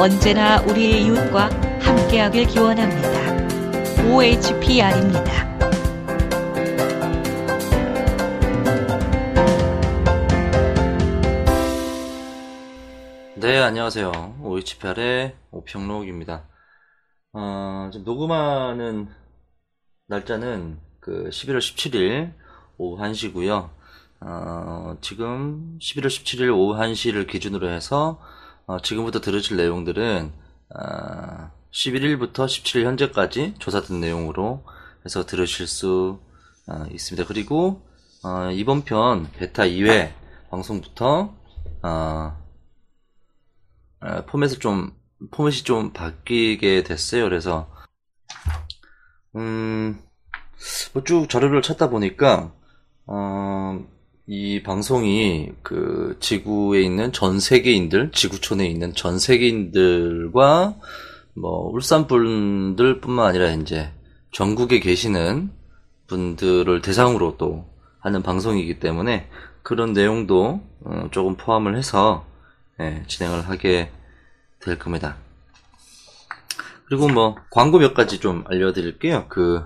언제나 우리의 이웃과 함께하길 기원합니다. OHPR입니다. 네, 안녕하세요. OHPR의 오평록입니다. 어, 지금 녹음하는 날짜는 그 11월 17일 오후 1시고요. 어, 지금 11월 17일 오후 1시를 기준으로 해서 어, 지금부터 들으실 내용들은 어, 11일부터 17일 현재까지 조사된 내용으로 해서 들으실 수 어, 있습니다. 그리고 어, 이번 편 베타 2회 방송부터 어, 어, 포맷을 좀 포맷이 좀 바뀌게 됐어요. 그래서 음, 뭐 쭉 자료를 찾다 보니까 어, 이 방송이 그 지구에 있는 전 세계인들, 지구촌에 있는 전 세계인들과 뭐 울산 분들뿐만 아니라 이제 전국에 계시는 분들을 대상으로 또 하는 방송이기 때문에 그런 내용도 어, 조금 포함을 해서 예, 진행을 하게 될 겁니다. 그리고 뭐 광고 몇 가지 좀 알려드릴게요. 그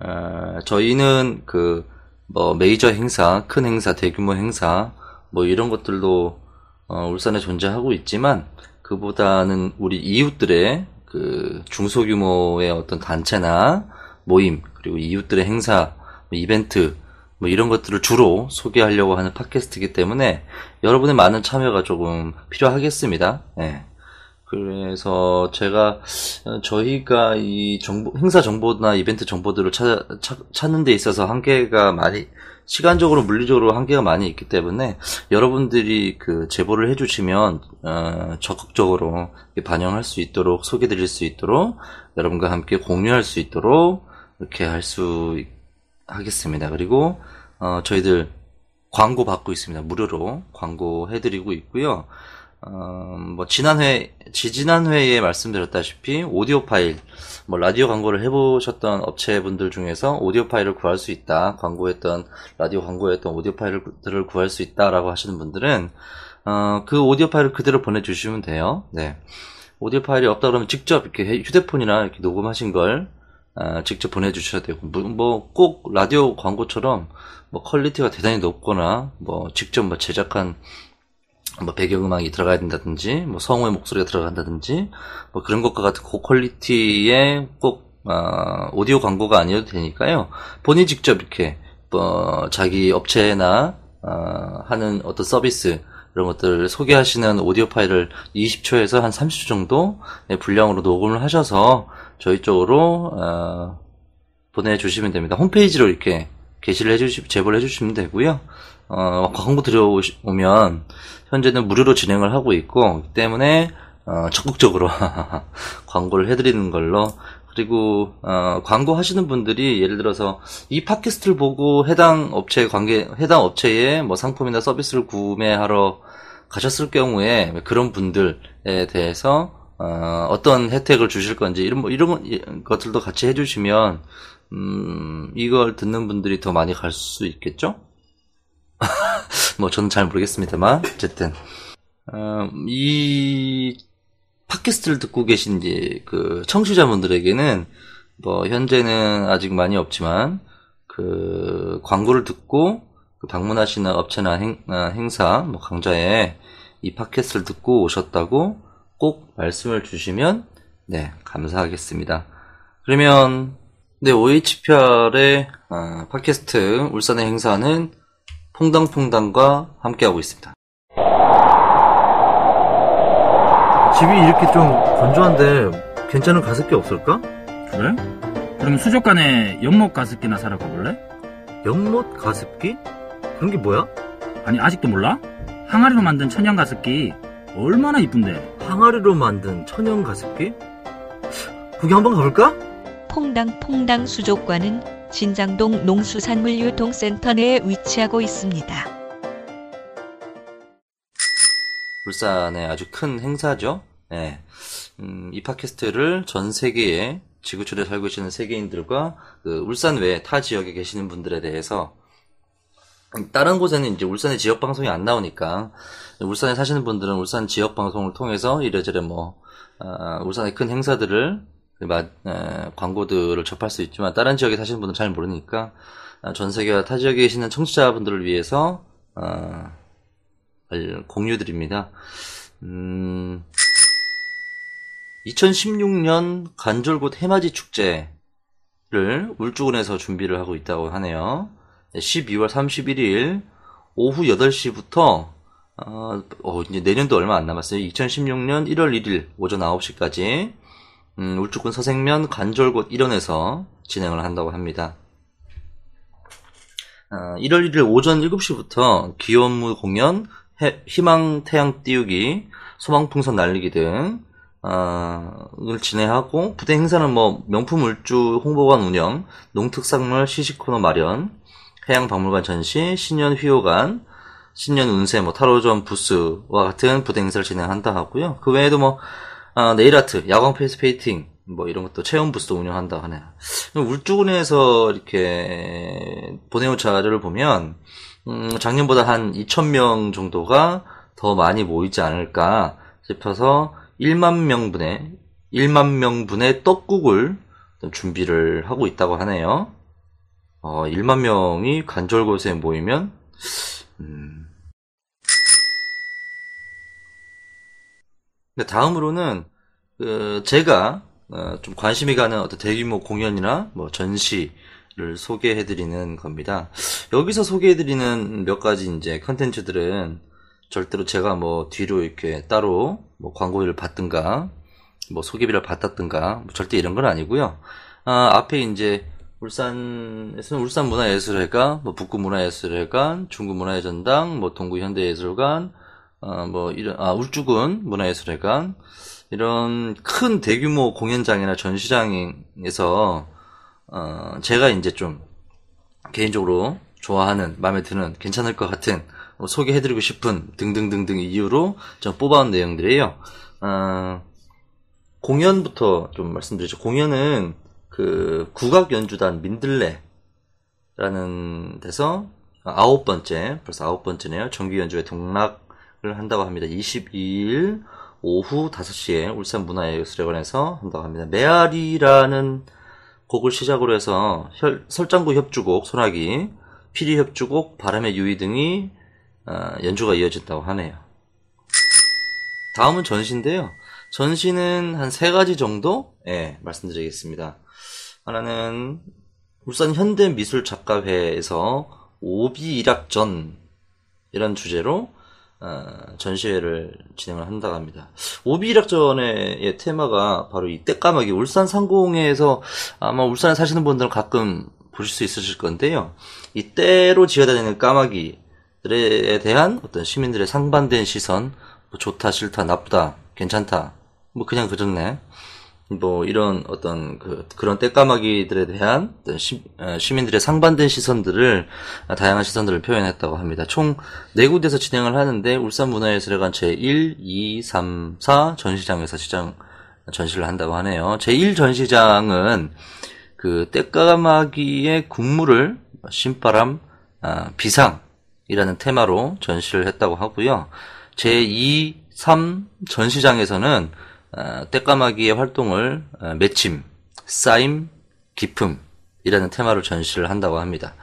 어, 저희는 그 뭐 메이저 행사, 큰 행사, 대규모 행사 뭐 이런 것들도 어, 울산에 존재하고 있지만 그보다는 우리 이웃들의 그 중소규모의 어떤 단체나 모임 그리고 이웃들의 행사, 뭐 이벤트 뭐 이런 것들을 주로 소개하려고 하는 팟캐스트이기 때문에 여러분의 많은 참여가 조금 필요하겠습니다. 네. 그래서 제가 어, 저희가 이 정보 행사 정보나 이벤트 정보들을 찾, 찾, 찾는 데 있어서 한계가 많이 시간적으로 물리적으로 한계가 많이 있기 때문에 여러분들이 그 제보를 해주시면 어, 적극적으로 반영할 수 있도록 소개드릴 수 있도록 여러분과 함께 공유할 수 있도록 이렇게 할 수 하겠습니다. 그리고 어, 저희들 광고 받고 있습니다. 무료로 광고 해드리고 있고요. 어, 뭐 지난 회 지지난 회에 말씀드렸다시피 오디오 파일 뭐 라디오 광고를 해보셨던 업체분들 중에서 오디오 파일을 구할 수 있다 광고했던 라디오 광고했던 오디오 파일들을 구할 수 있다라고 하시는 분들은 어, 그 오디오 파일을 그대로 보내주시면 돼요. 네. 오디오 파일이 없다 그러면 직접 이렇게 휴대폰이나 이렇게 녹음하신 걸 어, 직접 보내주셔야 되고 뭐 꼭 라디오 광고처럼 뭐 quality가 대단히 높거나 뭐 직접 뭐 제작한 뭐 배경음악이 들어가야 된다든지 뭐 성우의 목소리가 들어간다든지 뭐 그런 것과 같은 고퀄리티의 꼭 어, 오디오 광고가 아니어도 되니까요 본인 직접 이렇게 뭐 자기 업체나 어, 하는 어떤 서비스 이런 것들을 소개하시는 오디오 파일을 20초에서 한 30초 정도 분량으로 녹음을 하셔서 저희 쪽으로 어, 보내주시면 됩니다. 홈페이지로 이렇게 게시를 해주시 제보를 해주시면 되고요. 어, 광고 들어오면 현재는 무료로 진행을 하고 있고 때문에 어, 적극적으로 광고를 해드리는 걸로 그리고 어, 광고 하시는 분들이 예를 들어서 이 팟캐스트를 보고 해당 업체 관계 해당 업체의 뭐 상품이나 서비스를 구매하러 가셨을 경우에 그런 분들에 대해서 어, 어떤 혜택을 주실 건지 이런 뭐 이런 것들도 같이 해주시면 음, 이걸 듣는 분들이 더 많이 갈 수 있겠죠? 뭐 저는 잘 모르겠습니다만 어쨌든 어, 이 팟캐스트를 듣고 계신 이제 그 청취자분들에게는 뭐 현재는 아직 많이 없지만 그 광고를 듣고 그 방문하시는 업체나 행, 아, 행사 뭐 강좌에 이 팟캐스트를 듣고 오셨다고 꼭 말씀을 주시면 네 감사하겠습니다. 그러면 네 OHPR의 아, 팟캐스트 울산의 행사는 퐁당퐁당과 함께하고 있습니다. 집이 이렇게 좀 건조한데 괜찮은 가습기 없을까? 그래? 그럼 수족관에 연못 가습기나 사러 가볼래? 연못 가습기? 그런 게 뭐야? 아니 아직도 몰라? 항아리로 만든 천연 가습기 얼마나 이쁜데? 항아리로 만든 천연 가습기? 거기 한번 가볼까? 퐁당퐁당 수족관은 진장동 농수산물유통센터 내에 위치하고 있습니다. 울산의 아주 큰 행사죠. 네. 음, 이 팟캐스트를 전 세계에 지구촌에 살고 계시는 세계인들과 그 울산 외 타 지역에 계시는 분들에 대해서 다른 곳에는 이제 울산의 지역 방송이 안 나오니까 울산에 사시는 분들은 울산 지역 방송을 통해서 이래저래 뭐 어, 울산의 큰 행사들을 그 광고들을 접할 수 있지만 다른 지역에 사시는 분들은 잘 모르니까 어, 전 세계와 타 지역에 계시는 청취자분들을 위해서 어, 알- 공유드립니다. 음, 2016년 간절곶 해맞이 축제를 울주군에서 준비를 하고 있다고 하네요. 12월 31일 오후 8시부터 어, 어, 이제 내년도 얼마 안 남았어요. 2016년 1월 1일 오전 9시까지 음, 울주군 서생면 간절곶 일원에서 진행을 한다고 합니다. 어, 1월 1일 오전 7시부터 기원무 공연, 해- 희망 태양 띄우기, 소망풍선 날리기 등 어, 을 진행하고 부대 행사는 뭐 명품 울주 홍보관 운영, 농특산물 시식 코너 마련, 해양 박물관 전시, 신년 휘호관, 신년 운세, 뭐 타로점 부스와 같은 부대 행사를 진행한다 하고요. 그 외에도 뭐 아, 네일아트, 야광 face painting, 뭐 이런 것도 체험 부스도 운영한다 하네요. 울주군에서 이렇게 보내온 자료를 보면 음, 작년보다 한 2,000명 정도가 더 많이 모이지 않을까 싶어서 1만 명분의 1만 명분의 떡국을 준비를 하고 있다고 하네요. 어, 1만 명이 간절곶에 모이면 음. 근데 다음으로는 그 제가 어, 좀 관심이 가는 어떤 대규모 공연이나 뭐 전시를 소개해드리는 겁니다. 여기서 소개해드리는 몇 가지 이제 컨텐츠들은 절대로 제가 뭐 뒤로 이렇게 따로 뭐 광고를 받든가 뭐 소개비를 받았든가 뭐 절대 이런 건 아니고요. 아, 앞에 이제 울산에서는 울산문화예술회관, 뭐 북구문화예술회관, 중구문화예전당, 뭐 동구현대예술관, 어, 뭐 이런 아 울주군 문화예술회관 이런 큰 대규모 공연장이나 전시장에서 어, 제가 이제 좀 개인적으로 좋아하는 마음에 드는 괜찮을 것 같은 뭐 소개해드리고 싶은 등등등등 이유로 좀 뽑아온 내용들이에요. 어, 공연부터 좀 말씀드리죠. 공연은 그 국악 연주단 민들레라는 데서 아홉 번째, 벌써 아홉 번째네요. 정규 연주회 동락을 한다고 합니다. 22일 오후 5시에 울산 문화예술회관에서 한다고 합니다. 메아리라는 곡을 시작으로 해서 혈- 설장구 협주곡, 소나기, 피리 협주곡, 바람의 유의 등이 어, 연주가 이어진다고 하네요. 다음은 전시인데요. 전시는 한 세 가지 정도 예, 말씀드리겠습니다. 하나는 울산 현대미술작가회에서 오비일학전 이런 주제로 어, 전시회를 진행을 한다고 합니다. 오비일학전의 테마가 바로 이 때까마귀 울산 상공에서 아마 울산에 사시는 분들은 가끔 보실 수 있으실 건데요. 이 때로 지어다니는 까마귀들에 대한 어떤 시민들의 상반된 시선, 뭐 좋다, 싫다, 나쁘다, 괜찮다, 뭐 그냥 그렇네. 뭐 이런 어떤 그 그런 떼까마귀들에 대한 시, 민들의 상반된 시선들을 아, 다양한 시선들을 표현했다고 합니다. 총네 군데서 진행을 하는데 울산 문화예술회관 제1, 2, 3, 4 전시장에서 시장 전시를 한다고 하네요. 제1 전시장은 그 떼까마귀의 군무를 신바람 아, 비상이라는 테마로 전시를 했다고 하고요. 제2, 3 전시장에서는 어, 떼까마귀의 활동을 어, 맺힘, 쌓임, 기품이라는 테마로 전시를 한다고 합니다.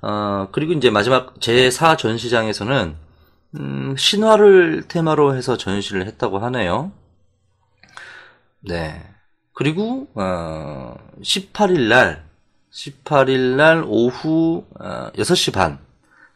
어, 그리고 이제 마지막 제4 전시장에서는 음, 신화를 테마로 해서 전시를 했다고 하네요. 네. 그리고 어, 18일 날 18일 날 오후 어, 6시 반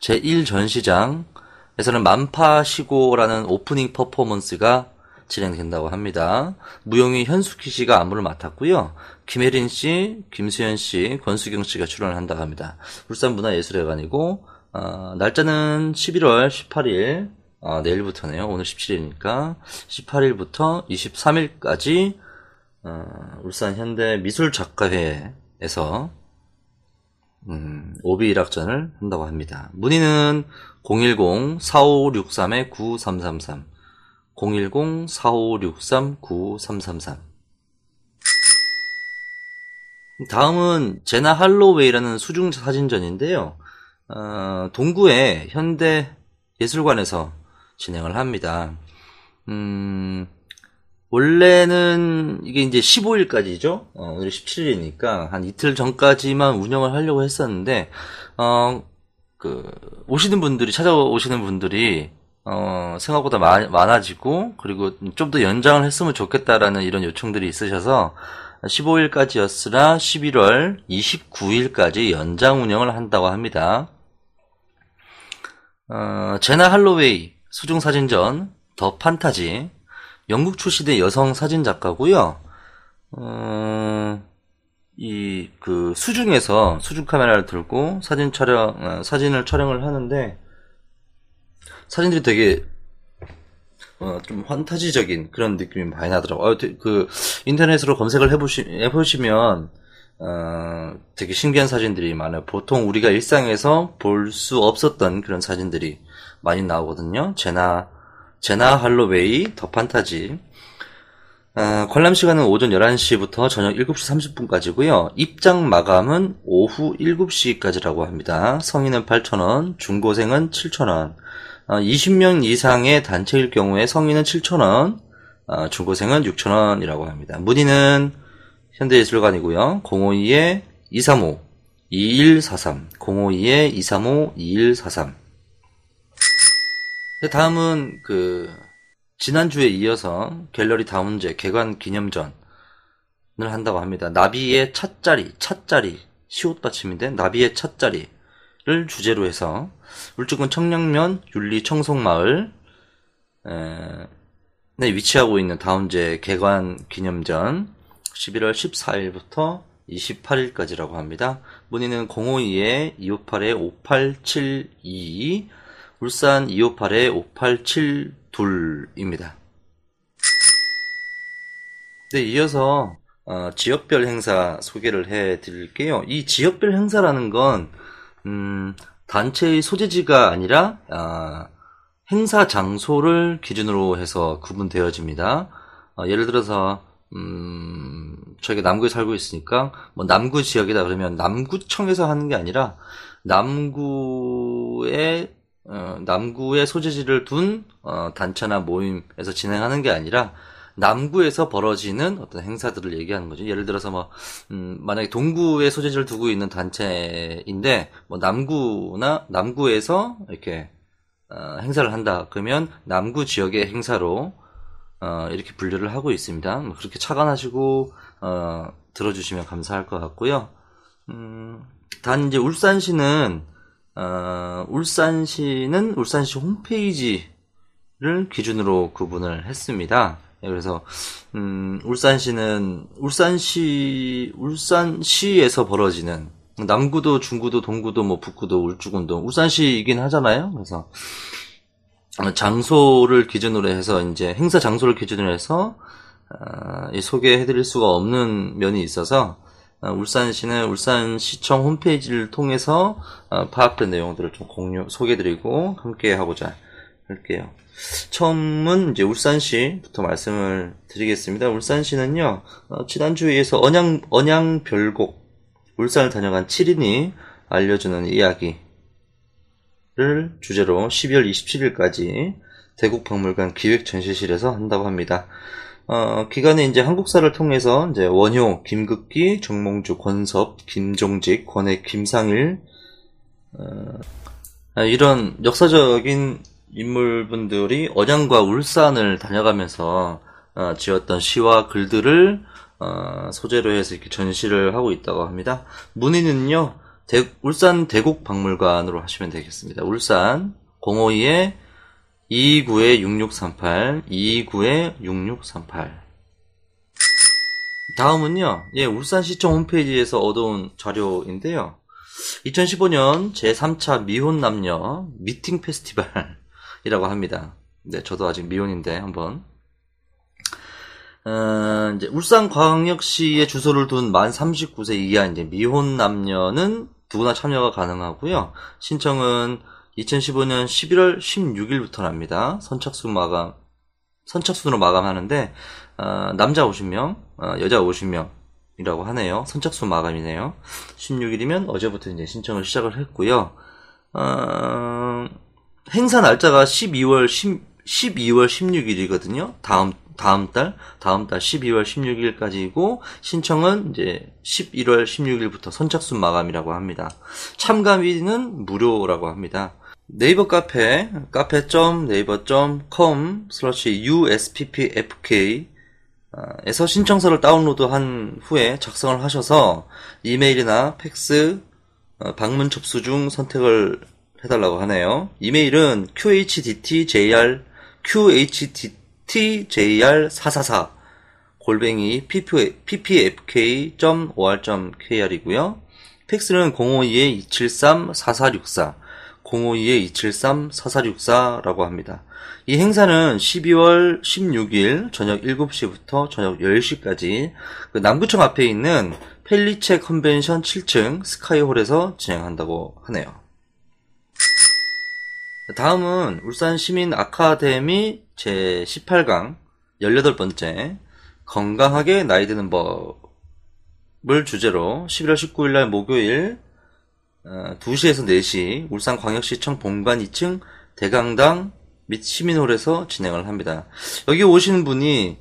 제1 전시장에서는 만파시고라는 오프닝 퍼포먼스가 진행된다고 합니다. 무용이 현숙희 씨가 안무를 맡았고요. 김혜린 씨, 김수현 씨, 권수경 씨가 출연을 한다고 합니다. 울산문화예술회관이고 어, 날짜는 11월 18일 어, 내일부터네요. 오늘 17일이니까 18일부터 23일까지 어, 울산 현대 미술작가회에서 음, 오비일학전을 한다고 합니다. 문의는 010-4563-9333 010-4563-9333 다음은 제나 할로웨이라는 수중 사진전인데요. 어, 동구의 현대 예술관에서 진행을 합니다. 음, 원래는 이게 이제 15일까지죠. 어, 오늘 17일이니까 한 이틀 전까지만 운영을 하려고 했었는데, 어, 그, 오시는 분들이, 찾아오시는 분들이, 어, 생각보다 마- 많아지고, 그리고 좀 더 연장을 했으면 좋겠다라는 이런 요청들이 있으셔서, 15일까지였으나 11월 29일까지 연장 운영을 한다고 합니다. 어, 제나 할로웨이 수중 사진전 더 판타지 영국 출신의 여성 사진 작가고요. 어, 이 그 수중에서 수중 카메라를 들고 사진 촬영 어, 사진을 촬영을 하는데 사진들이 되게 어, 좀 환타지적인 그런 느낌이 많이 나더라고요. 어, 되- 그 인터넷으로 검색을 해보시 해보시면 어, 되게 신기한 사진들이 많아요. 보통 우리가 일상에서 볼 수 없었던 그런 사진들이 많이 나오거든요. 제나, 제나 할로웨이, 더 판타지. 아, 관람 시간은 오전 11시부터 저녁 7시 30분까지고요. 입장 마감은 오후 7시까지라고 합니다. 성인은 8,000원, 중고생은 7,000원. 20명 이상의 단체일 경우에 성인은 7,000원, 아, 중고생은 6,000원이라고 합니다. 문의는 현대예술관이고요. 052에 235 2143 052에 235 2143 네, 다음은 그 지난주에 이어서 갤러리 다운제 개관 기념전을 한다고 합니다. 나비의 찻자리, 찻자리 시옷 받침인데 나비의 찻자리 를 주제로 해서 울주군 청량면 윤리 청송마을 에, 네, 위치하고 있는 다운제 개관 기념전 11월 14일부터 28일까지라고 합니다. 문의는 052-258-5872, 울산 258-5872입니다. 네, 이어서 어, 지역별 행사 소개를 해 드릴게요. 이 지역별 행사라는 건 음, 단체의 소재지가 아니라 아, 행사 장소를 기준으로 해서 구분되어집니다. 어, 예를 들어서 음, 저희가 남구에 살고 있으니까 뭐 남구 지역이다 그러면 남구청에서 하는 게 아니라 남구에 어, 남구에 소재지를 둔 어, 단체나 모임에서 진행하는 게 아니라 남구에서 벌어지는 어떤 행사들을 얘기하는 거죠. 예를 들어서 뭐 음, 만약에 동구에 소재지를 두고 있는 단체인데 뭐 남구나 남구에서 이렇게 어, 행사를 한다. 그러면 남구 지역의 행사로 어, 이렇게 분류를 하고 있습니다. 뭐 그렇게 착안하시고 어, 들어주시면 감사할 것 같고요. 음, 단 이제 울산시는 어, 울산시는 울산시 홈페이지를 기준으로 구분을 했습니다. 예, 그래서 음, 울산시는 울산시 울산시에서 벌어지는 남구도 중구도 동구도 뭐 북구도 울주군도 울산시이긴 하잖아요. 그래서 어, 장소를 기준으로 해서 이제 행사 장소를 기준으로 해서 어, 이 소개해드릴 수가 없는 면이 있어서 어, 울산시는 울산시청 홈페이지를 통해서 어, 파악된 내용들을 좀 공유 소개드리고 함께 하고자 할게요. 처음은 이제 울산시부터 말씀을 드리겠습니다. 울산시는요 어, 지난주에서 언양 언양 별곡 울산을 다녀간 7인이 알려주는 이야기 를 주제로 12월 27일까지 대국박물관 기획 전시실에서 한다고 합니다. 어, 기간에 이제 한국사를 통해서 이제 원효, 김극기, 정몽주, 권섭, 김종직, 권해, 김상일 어, 아, 이런 역사적인 인물분들이 언양과 울산을 다녀가면서 어, 지었던 시와 글들을 어, 소재로 해서 이렇게 전시를 하고 있다고 합니다. 문의는요. 대- 울산 대국박물관으로 하시면 되겠습니다. 울산 052에 229에 6638, 229에 6638. 다음은요, 예, 울산시청 홈페이지에서 얻어온 자료인데요. 2015년 제3차 미혼남녀 미팅 페스티벌 이라고 합니다. 네, 저도 아직 미혼인데 한번. 어, 이제 울산광역시에 주소를 둔 만 39세 이하 이제 미혼 남녀는 누구나 참여가 가능하고요. 신청은 2015년 11월 16일부터 납니다. 선착순 마감, 선착순으로 마감하는데 어, 남자 50명, 어, 여자 50명 이라고 하네요. 선착순 마감이네요. 16일이면 어제부터 이제 신청을 시작을 했고요. 어, 행사 날짜가 12월 10, 12월 16일이거든요. 다음 다음 달 다음 달 12월 16일까지이고 신청은 이제 11월 16일부터 선착순 마감이라고 합니다. 참가비는 무료라고 합니다. 네이버 카페 카페.네이버.com 슬러시 USPPFK 에서 신청서를 다운로드한 후에 작성을 하셔서 이메일이나 팩스 어, 방문 접수 중 선택을 해달라고 하네요. 이메일은 qhdtjr qhdtjr444 골뱅이 ppfk.or.kr이고요. 팩스는 052-273-4464 052-273-4464라고 합니다. 이 행사는 12월 16일 저녁 7시부터 저녁 10시까지 그 남구청 앞에 있는 펠리체 컨벤션 7층 스카이홀에서 진행한다고 하네요. 다음은 울산 시민 아카데미 제 18강 18번째 건강하게 나이 드는 법을 주제로 11월 19일 날 목요일 2시에서 4시 울산 광역시청 본관 2층 대강당 및 시민홀에서 진행을 합니다. 여기 오시는 분이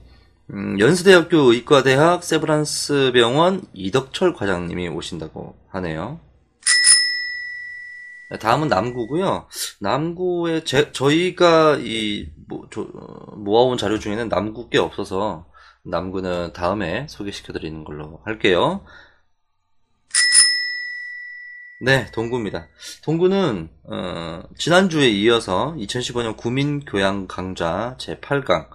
음, 연수대학교 의과대학 세브란스 병원 이덕철 과장님이 오신다고 하네요. 다음은 남구고요. 남구에 제, 저희가 이 모, 조, 모아온 자료 중에는 남구 게 없어서 남구는 다음에 소개시켜드리는 걸로 할게요. 네, 동구입니다. 동구는 어, 지난주에 이어서 2015년 구민교양 강좌 제8강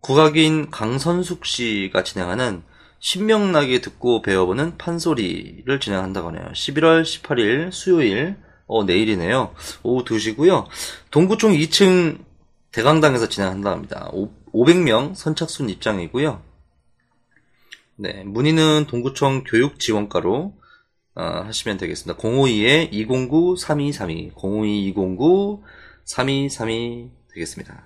국악인 강선숙 씨가 진행하는 신명나게 듣고 배워보는 판소리를 진행한다고 하네요. 11월 18일 수요일 어, 내일이네요. 오후 2시고요. 동구청 2층 대강당에서 진행한다 합니다. 500명 선착순 입장이고요. 네, 문의는 동구청 교육지원과로 어, 하시면 되겠습니다. 052-209-3232 052-209-3232 되겠습니다.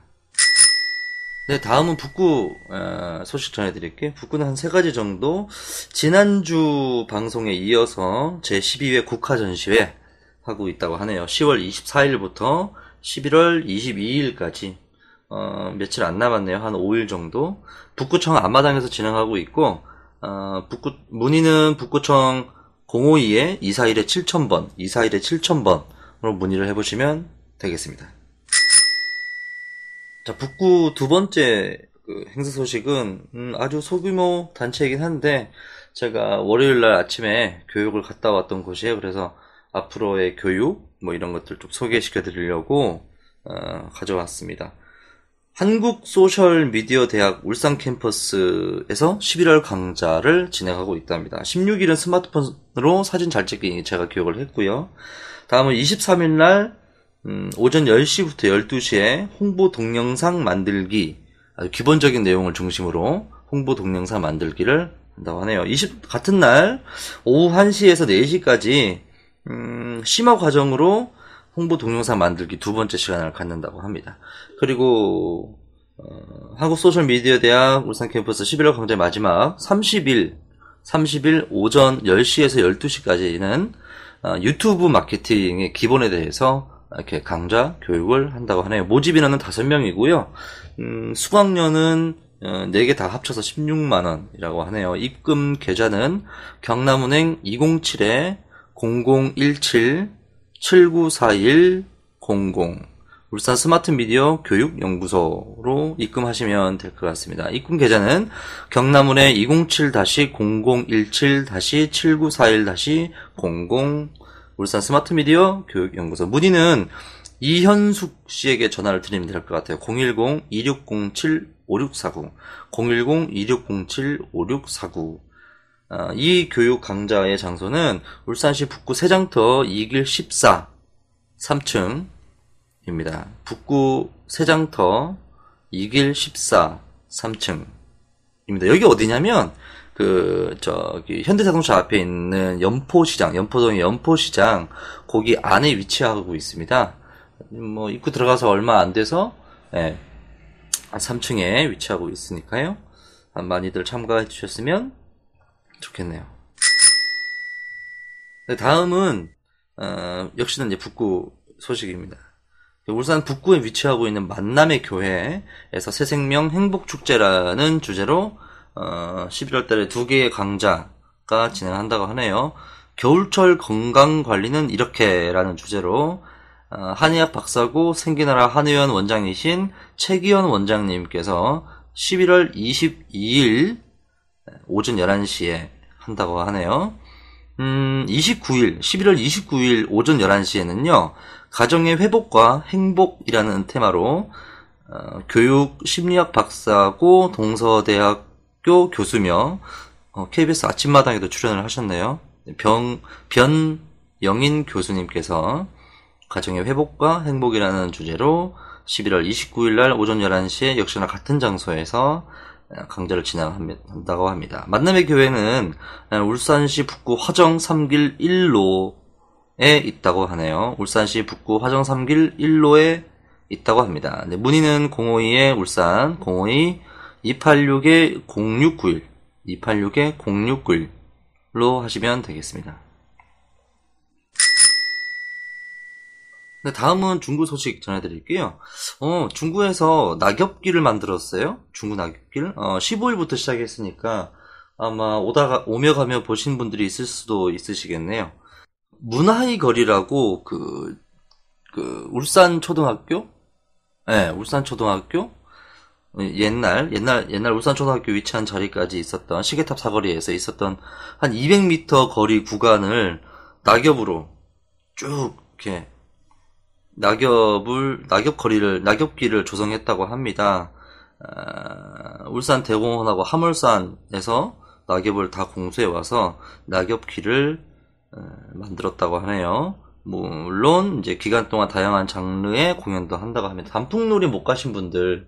네, 다음은 북구 어, 소식 전해드릴게요. 북구는 한 세 가지 정도. 지난주 방송에 이어서 제12회 국화전시회 하고 있다고 하네요. 10월 24일부터 11월 22일까지 어, 며칠 안 남았네요. 한 5일 정도. 북구청 앞마당에서 진행하고 있고 어, 북구 문의는 북구청 052에 241에 7000번, 241에 7000번으로 문의를 해보시면 되겠습니다. 자, 북구 두 번째 그 행사 소식은 음, 아주 소규모 단체이긴 한데 제가 월요일 날 아침에 교육을 갔다 왔던 곳이에요. 그래서 앞으로의 교육 뭐 이런 것들 좀 소개시켜 드리려고 어, 가져왔습니다. 한국 소셜 미디어 대학 울산 캠퍼스에서 11월 강좌를 진행하고 있답니다. 16일은 스마트폰으로 사진 잘 찍기 제가 기억을 했고요. 다음은 23일 날 음, 오전 10시부터 12시에 홍보 동영상 만들기 아주 기본적인 내용을 중심으로 홍보 동영상 만들기를 한다고 하네요. 20 같은 날 오후 1시에서 4시까지 음, 심화 과정으로 홍보 동영상 만들기 두 번째 시간을 갖는다고 합니다. 그리고 어, 한국 소셜미디어 대학 울산 캠퍼스 11월 강좌 마지막 30일 30일 오전 10시에서 12시까지는 어, 유튜브 마케팅의 기본에 대해서 이렇게 강좌 교육을 한다고 하네요. 모집 인원은 5명이고요. 음, 수강료는 어, 4개 다 합쳐서 16만원이라고 하네요. 입금 계좌는 경남은행 207에 0017 794100 울산 스마트 미디어 교육 연구소로 입금하시면 될 것 같습니다. 입금 계좌는 경남은행 207-017-7941-00 울산 스마트 미디어 교육 연구소. 문의는 이현숙 씨에게 전화를 드리면 될 것 같아요. 010-2607-5649 010-2607-5649 어, 이 교육 강좌의 장소는 울산시 북구 세장터 2길 14 3층입니다. 북구 세장터 2길 14 3층입니다. 여기 어디냐면 그 저기 현대자동차 앞에 있는 연포시장, 연포동의 연포시장 거기 안에 위치하고 있습니다. 뭐 입구 들어가서 얼마 안 돼서 예, 3층에 위치하고 있으니까요. 많이들 참가해 주셨으면 좋겠네요. 네, 다음은 어, 역시나 이제 북구 소식입니다. 울산 북구에 위치하고 있는 만남의 교회에서 새생명 행복축제라는 주제로 어, 11월 달에 두 개의 강좌가 진행한다고 하네요. 겨울철 건강관리는 이렇게라는 주제로 어, 한의학 박사고 생기나라 한의원 원장이신 최기현 원장님께서 11월 22일 오전 11시에 한다고 하네요. 음, 29일, 11월 29일 오전 11시에는요, 가정의 회복과 행복이라는 테마로, 어, 교육 심리학 박사고 동서대학교 교수며, 어, KBS 아침마당에도 출연을 하셨네요. 병, 변영인 교수님께서 가정의 회복과 행복이라는 주제로 11월 29일 날 오전 11시에 역시나 같은 장소에서 강좌를 진행한다고 합니다. 만남의 교회는 울산시 북구 화정 3길 1로에 있다고 하네요. 울산시 북구 화정 3길 1로에 있다고 합니다. 네, 문의는 052의 울산 052 286의 0691 286의 0691로 하시면 되겠습니다. 네, 다음은 중구 소식 전해드릴게요. 어, 중구에서 낙엽길을 만들었어요. 중구 낙엽길. 어, 15일부터 시작했으니까 아마 오다가, 오며 가며 보신 분들이 있을 수도 있으시겠네요. 문화의 거리라고 그, 그, 울산 초등학교? 네, 울산 초등학교? 옛날, 옛날, 옛날 울산 초등학교 위치한 자리까지 있었던 시계탑 사거리에서 있었던 한 200m 거리 구간을 낙엽으로 쭉 이렇게 낙엽을 낙엽 거리를 낙엽길을 조성했다고 합니다. 어, 울산 대공원하고 화물산에서 낙엽을 다 공수해 와서 낙엽길을 어, 만들었다고 하네요. 물론 이제 기간 동안 다양한 장르의 공연도 한다고 합니다. 단풍놀이 못 가신 분들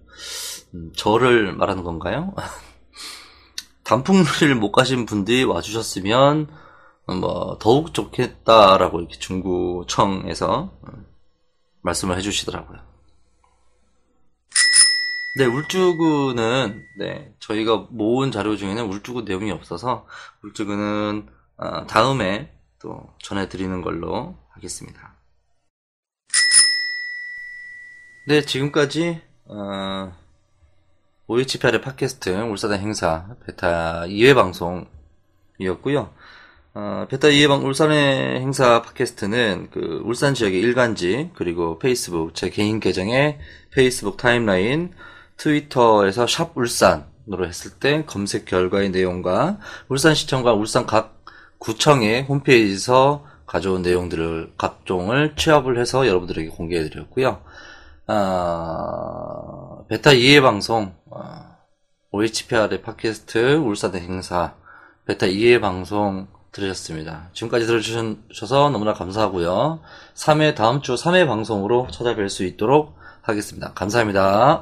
음, 저를 말하는 건가요? 단풍놀이를 못 가신 분들이 와주셨으면 뭐 더욱 좋겠다라고 이렇게 중구청에서 말씀을 해주시더라고요. 네, 울주구는 네 저희가 모은 자료 중에는 울주구 내용이 없어서 울주구는 어, 다음에 또 전해드리는 걸로 하겠습니다. 네, 지금까지 어, OHPR의 팟캐스트 울산의 행사 베타 2회 방송이었고요. 어, 베타 2회 방 울산의 행사 팟캐스트는 그 울산 지역의 일간지 그리고 페이스북 제 개인 계정의 페이스북 타임라인 트위터에서 샵 울산으로 했을 때 검색 결과의 내용과 울산시청과 울산 각 구청의 홈페이지에서 가져온 내용들을 각종을 취합을 해서 여러분들에게 공개해 드렸고요. 아, 베타 2회 방송 어, OHPR의 팟캐스트 울산의 행사 베타 2회 방송 들으셨습니다. 지금까지 들어주셔서 너무나 감사하고요. 3회 다음 주 3회 방송으로 찾아뵐 수 있도록 하겠습니다. 감사합니다.